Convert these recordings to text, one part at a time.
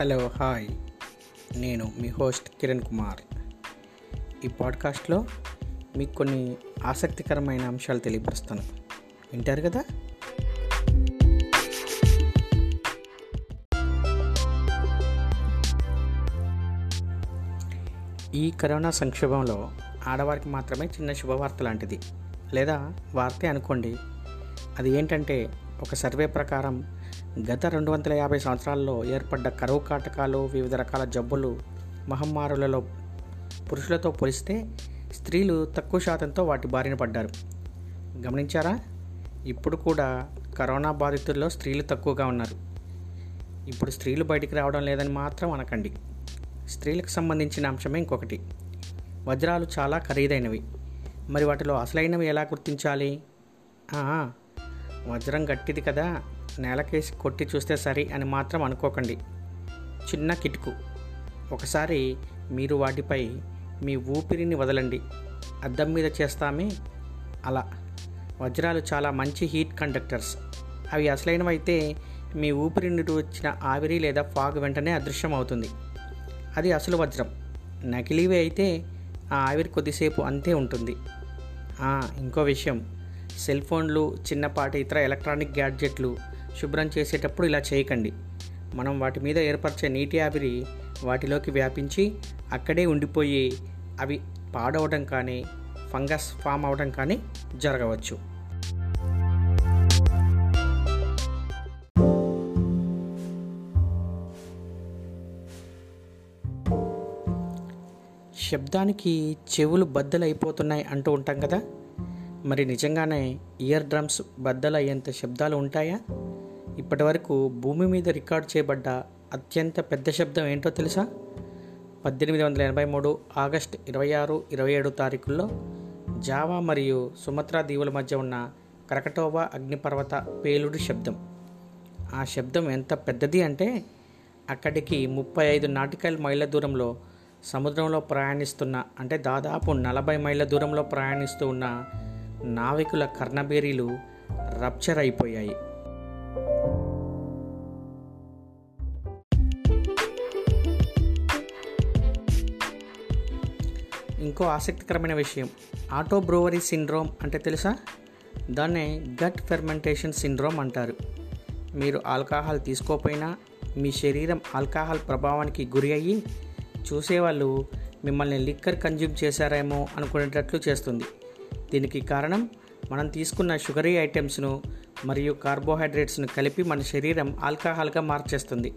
Hello hi. నేను మీ host Kiran Kumar. ఈ పాడ్కాస్ట్లో మీకు కొన్ని ఆసక్తికరమైన అంశాలు తెలియపరుస్తాను. వింటారు కదా? ఈ కరోనా సంక్షోభంలో ఆడవారికి మాత్రమే చిన్న శుభవార్త లాంటిది. లేదా వార్తే అనుకోండి. అది ఏంటంటే ఒక సర్వే ప్రకారం గత రెండు వందల యాభై సంవత్సరాల్లో ఏర్పడ్డ కరువు కాటకాలు వివిధ రకాల జబ్బులు మహమ్మారులలో పురుషులతో పోలిస్తే స్త్రీలు తక్కువ శాతంతో వాటి బారిన పడ్డారు. గమనించారా? ఇప్పుడు కూడా కరోనా బాధితుల్లో స్త్రీలు తక్కువగా ఉన్నారు. ఇప్పుడు స్త్రీలు బయటికి రావడం లేదని మాత్రం అనకండి. స్త్రీలకు సంబంధించిన అంశమే ఇంకొకటి. వజ్రాలు చాలా ఖరీదైనవి. మరి వాటిలో అసలైనవి ఎలా గుర్తించాలి? వజ్రం గట్టిది కదా. నేలకేసి కొట్టి చూస్తే సరి అని మాత్రం అనుకోకండి. చిన్న కిటుకు. ఒకసారి మీరు వాటిపై మీ ఊపిరిని వదలండి. అద్దం మీద చేస్తామే అలా. వజ్రాలు చాలా మంచి హీట్ కండక్టర్స్. అవి అసలైనవైతే మీ ఊపిరి నుండి వచ్చిన ఆవిరి లేదా ఫాగ్ వెంటనే అదృశ్యం అవుతుంది అది అసలు వజ్రం. నకిలీవి అయితే ఆ ఆవిరి కొద్దిసేపు అంతే ఉంటుంది. ఇంకో విషయం. సెల్ ఫోన్లు చిన్నపాటి ఇతర ఎలక్ట్రానిక్ గ్యాడ్జెట్లు శుభ్రం చేసేటప్పుడు ఇలా చేయకండి. మనం వాటి మీద ఏర్పరిచే నీటి ఆవిరి వాటిలోకి వ్యాపించి అక్కడే ఉండిపోయి అవి పాడవడం కానీ ఫంగస్ ఫామ్ అవడం కానీ జరగవచ్చు. శబ్దానికి చెవులు బద్దలైపోతున్నాయి అంటూ ఉంటాం కదా. మరి నిజంగానే ఇయర్ డ్రమ్స్ బద్దలయ్యేంత శబ్దాలు ఉంటాయా? ఇప్పటివరకు భూమి మీద రికార్డ్ చేయబడ్డ అత్యంత పెద్ద శబ్దం ఏంటో తెలుసా? పద్దెనిమిది వందల ఎనభై మూడు ఆగస్ట్ ఇరవై ఆరు ఇరవై ఏడు తారీఖుల్లో జావా మరియు సుమత్రా దీవుల మధ్య ఉన్న క్రకటోవా అగ్నిపర్వత పేలుడు శబ్దం. ఆ శబ్దం ఎంత పెద్దది అంటే అక్కడికి ముప్పై ఐదు నాటికల్ మైళ్ళ దూరంలో సముద్రంలో ప్రయాణిస్తున్న అంటే దాదాపు నలభై మైళ్ళ దూరంలో ప్రయాణిస్తూ ఉన్న నావికుల కర్ణబేరీలు రప్చర్ అయిపోయాయి. ఇంకో ఆసక్తికరమైన విషయం. ఆటో బ్రోవరీ సిండ్రోమ్ అంటే తెలుసా? దాన్నే గట్ ఫెర్మెంటేషన్ సిండ్రోమ్ అంటారు. మీరు ఆల్కహాల్ తీసుకోపోయినా మీ శరీరం ఆల్కహాల్ ప్రభావానికి గురి అయ్యి చూసేవాళ్ళు మిమ్మల్ని లిక్కర్ కన్జ్యూమ్ చేశారేమో అనుకునేటట్లు చేస్తుంది. దీనికి కారణం మనం తీసుకున్న షుగరీ ఐటమ్స్ను మరియు కార్బోహైడ్రేట్స్ను కలిపి మన శరీరం ఆల్కహాల్గా మార్చేస్తుంది.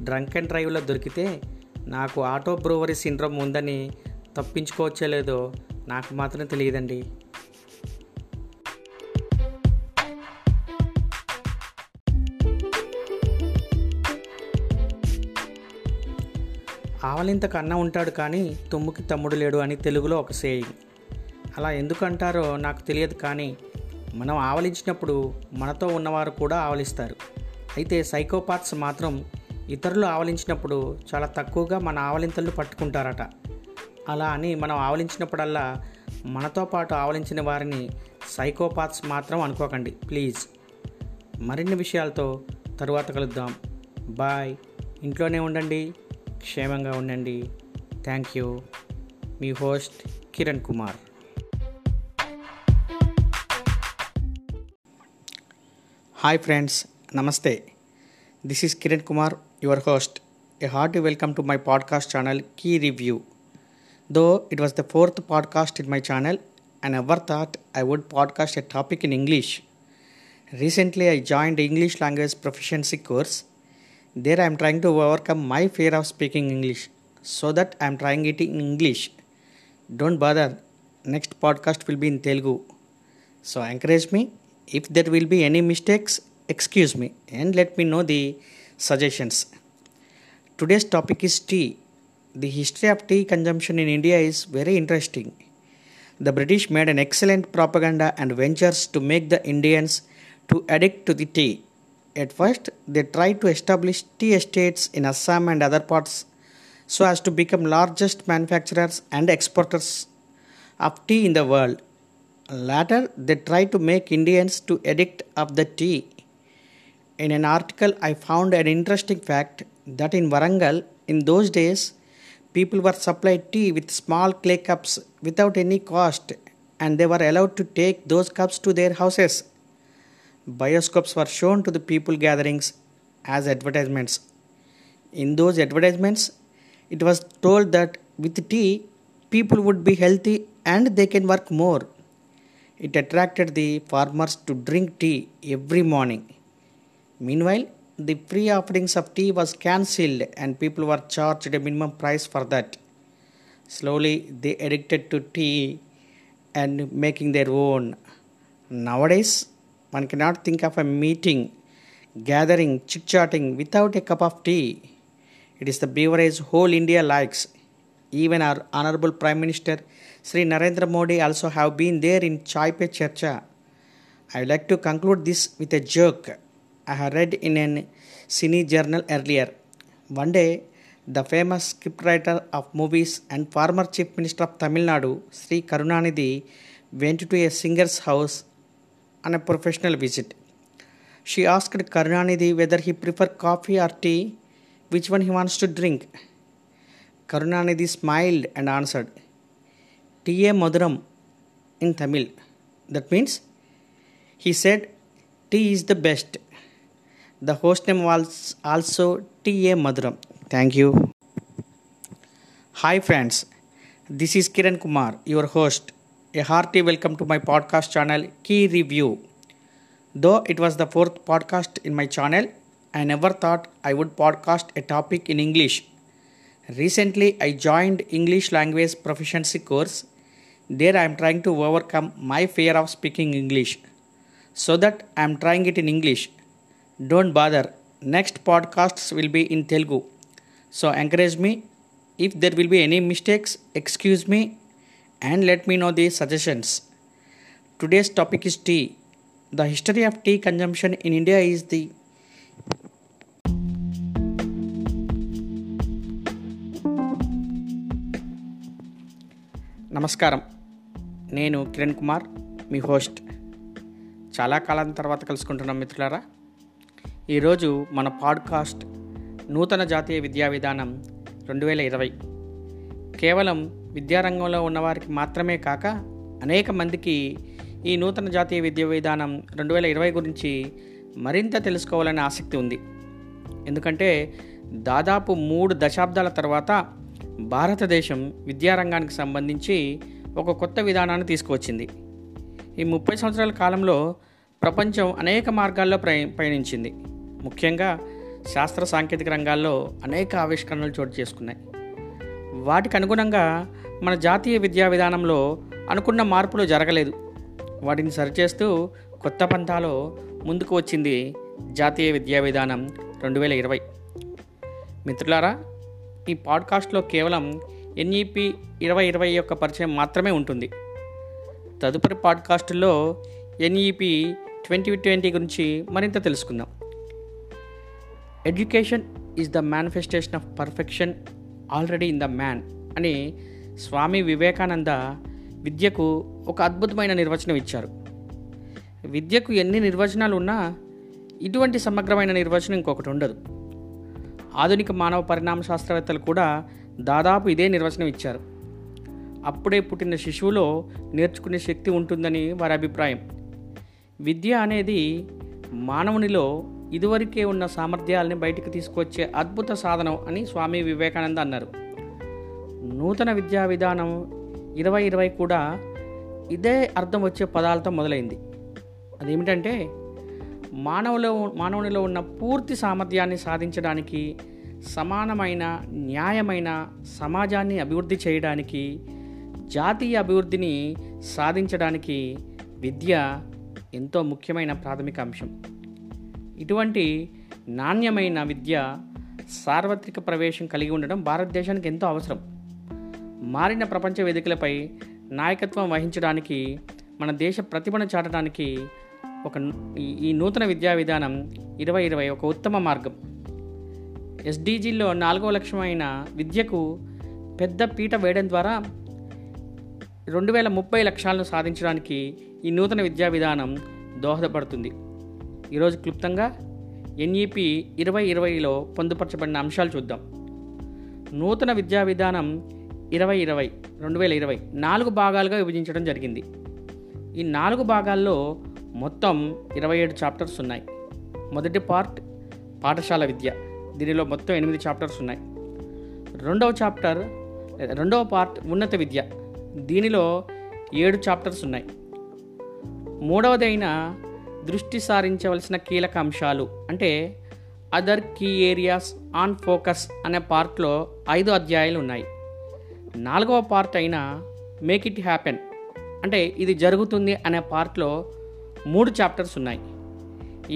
డ్రంక్ అండ్ డ్రైవ్లో దొరికితే నాకు ఆటో బ్రూవరీ సిండ్రోమ్ ఉందని తప్పించుకోవచ్చో లేదో నాకు మాత్రం తెలియదండి. ఆవలింత కన్న ఉంటాడు కానీ తుమ్ముకి తమ్ముడు లేడు అని తెలుగులో ఒక సేయింగ్ అలా ఎందుకంటారో నాకు తెలియదు కానీ మనం ఆవలించినప్పుడు మనతో ఉన్నవారు కూడా ఆవలిస్తారు. అయితే సైకోపాత్స్ మాత్రం ఇతరులు ఆవలించినప్పుడు చాలా తక్కువగా మన ఆవలింతలు పట్టుకుంటారట. అలా అని మనం ఆవలించినప్పుడల్లా మనతో పాటు ఆవలించిన వారిని సైకోపాత్స్ మాత్రం అనుకోకండి ప్లీజ్. మరిన్ని విషయాలతో తరువాత కలుద్దాం. బాయ్. ఇంట్లోనే ఉండండి క్షేమంగా ఉండండి. Thank you. Me host Kiran Kumar. Hi friends నమస్తే. This is Kiran Kumar your host. A heart welcome to my podcast channel key review. Though it was the fourth podcast in my channel, I never thought I would podcast a topic in English. Recently, I joined English language proficiency course. There, I am trying to overcome my fear of speaking English so that I am trying it in English. Don't bother, next podcast will be in Telugu. So, encourage me. If there will be any mistakes, excuse me and let me know the suggestions. Today's topic is tea. The history of tea consumption in India is very interesting. The British made an excellent propaganda and ventures to make the Indians to addict to the tea. At first, they tried to establish tea estates in Assam and other parts so as to become largest manufacturers and exporters of tea in the world. Later, they tried to make Indians to addict of the tea. In an article, I found an interesting fact that in Varangal, in those days, people were supplied tea with small clay cups without any cost, and they were allowed to take those cups to their houses. Bioscopes were shown to the people gatherings as advertisements. In those advertisements, it was told that with tea, people would be healthy and they can work more. It attracted the farmers to drink tea every morning. Meanwhile, the free offerings of tea was cancelled and people were charged a minimum price for that. Slowly, they addicted to tea and making their own. Nowadays, one cannot think of a meeting, gathering, chit chatting without a cup of tea. It is the beverage whole India likes. Even our Honorable Prime Minister Sri Narendra Modi also have been there in Chai Pe Charcha. I would like to conclude this with a joke I have read in an cine journal earlier. One day, the famous scriptwriter of movies and former Chief Minister of Tamil Nadu, Sri Karunanidhi, went to a singer's house on a professional visit. She asked Karunanidhi whether he prefer coffee or tea, which one he wants to drink. Karunanidhi smiled and answered, T.A. Maduram in Tamil. That means he said tea is the best. The host name was also T.A. Maduram. Thank you. Hi friends, this is Kiran Kumar, your host. A hearty welcome to my podcast channel Key Review. Though it was the fourth podcast in my channel, I never thought I would podcast a topic in English. Recently, I joined English language proficiency course. There, I am trying to overcome my fear of speaking English. So that I am trying it in English. Don't bother next podcasts will be in Telugu so encourage me if there will be any mistakes excuse me and let me know the suggestions today's topic is tea the history of tea consumption in India is the నమస్కారం నేను కిరణ్ కుమార్ మీ host చాలా కాలం తర్వాత కలుసుకుంటున్నాం మిత్రులారా ఈరోజు మన podcast నూతన జాతీయ విద్యా విధానం రెండు వేల ఇరవై. కేవలం విద్యారంగంలో ఉన్నవారికి మాత్రమే కాక అనేక మందికి ఈ నూతన జాతీయ విద్యా విధానం రెండు వేల ఇరవై గురించి మరింత తెలుసుకోవాలనే ఆసక్తి ఉంది. ఎందుకంటే దాదాపు మూడు దశాబ్దాల తర్వాత భారతదేశం విద్యారంగానికి సంబంధించి ఒక కొత్త విధానాన్ని తీసుకువచ్చింది. ఈ ముప్పై సంవత్సరాల కాలంలో ప్రపంచం అనేక మార్గాల్లో ప్రయ పయనించింది ముఖ్యంగా శాస్త్ర సాంకేతిక రంగాల్లో అనేక ఆవిష్కరణలు చోటు చేసుకున్నాయి. వాటికి అనుగుణంగా మన జాతీయ విద్యా విధానంలో అనుకున్న మార్పులు జరగలేదు. వాటిని సరిచేస్తూ కొత్త పంథాలో ముందుకు వచ్చింది జాతీయ విద్యా విధానం రెండు వేల ఇరవై. మిత్రులారా ఈ పాడ్కాస్ట్లో కేవలం ఎన్ఈపి ఇరవై ఇరవై యొక్క పరిచయం మాత్రమే ఉంటుంది. తదుపరి పాడ్కాస్టుల్లో ఎన్ఈపి ట్వంటీ ట్వంటీ గురించి మరింత తెలుసుకుందాం. Education is the manifestation of perfection already in the man అని స్వామి వివేకానంద విద్యకు ఒక అద్భుతమైన నిర్వచనం ఇచ్చారు. విద్యకు ఎన్ని నిర్వచనాలు ఉన్నా ఇటువంటి సమగ్రమైన నిర్వచనం ఇంకొకటి ఉండదు. ఆధునిక మానవ పరిణామ శాస్త్రవేత్తలు కూడా దాదాపు ఇదే నిర్వచనం ఇచ్చారు. అప్పుడే పుట్టిన శిశువులో నేర్చుకునే శక్తి ఉంటుందని వారి అభిప్రాయం. విద్య అనేది మానవునిలో ఇదివరకే ఉన్న సామర్థ్యాలని బయటికి తీసుకొచ్చే అద్భుత సాధనం అని స్వామి వివేకానంద అన్నారు. నూతన విద్యా విధానం ఇరవై ఇరవై కూడా ఇదే అర్థం వచ్చే పదాలతో మొదలైంది. అదేమిటంటే మానవులో మానవునిలో ఉన్న పూర్తి సామర్థ్యాన్ని సాధించడానికి సమానమైన న్యాయమైన సమాజాన్ని అభివృద్ధి చేయడానికి జాతీయ అభివృద్ధిని సాధించడానికి విద్య ఎంతో ముఖ్యమైన ప్రాథమిక అంశం. ఇటువంటి నాణ్యమైన విద్య సార్వత్రిక ప్రవేశం కలిగి ఉండడం భారతదేశానికి ఎంతో అవసరం. మారిన ప్రపంచ వేదికలపై నాయకత్వం వహించడానికి మన దేశ ప్రతిభను చాటడానికి ఒక ఈ నూతన విద్యా విధానం ఇరవై ఇరవై ఒక ఉత్తమ మార్గం. ఎస్డీజీలో నాలుగవ లక్ష్యమైన విద్యకు పెద్ద పీట వేయడం ద్వారా రెండు వేల ముప్పై లక్ష్యాలను సాధించడానికి ఈ నూతన విద్యా విధానం దోహదపడుతుంది. ఈరోజు క్లుప్తంగా ఎన్ఈపి ఇరవై ఇరవైలో పొందుపరచబడిన అంశాలు చూద్దాం. నూతన విద్యా విధానం ఇరవై ఇరవై రెండు వేల ఇరవై నాలుగు భాగాలుగా విభజించడం జరిగింది. ఈ నాలుగు భాగాల్లో మొత్తం ఇరవై ఏడు చాప్టర్స్ ఉన్నాయి. మొదటి పార్ట్ పాఠశాల విద్య. దీనిలో మొత్తం ఎనిమిది చాప్టర్స్ ఉన్నాయి. రెండవ చాప్టర్ రెండవ పార్ట్ ఉన్నత విద్య. దీనిలో ఏడు చాప్టర్స్ ఉన్నాయి. మూడవదైన దృష్టి సారించవలసిన కీలక అంశాలు. అంటే other key areas on focus అనే పార్ట్లో ఐదు అధ్యాయాలు ఉన్నాయి. నాలుగవ పార్ట్ అయిన మేక్ ఇట్ హ్యాపెన్ అంటే ఇది జరుగుతుంది అనే పార్ట్లో మూడు చాప్టర్స్ ఉన్నాయి.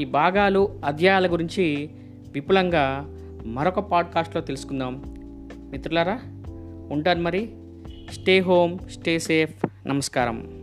ఈ భాగాలు అధ్యాయాల గురించి విపులంగా మరొక పాడ్కాస్ట్లో తెలుసుకుందాం. మిత్రులారా ఉంటాను మరి. స్టే హోమ్ స్టే సేఫ్ నమస్కారం.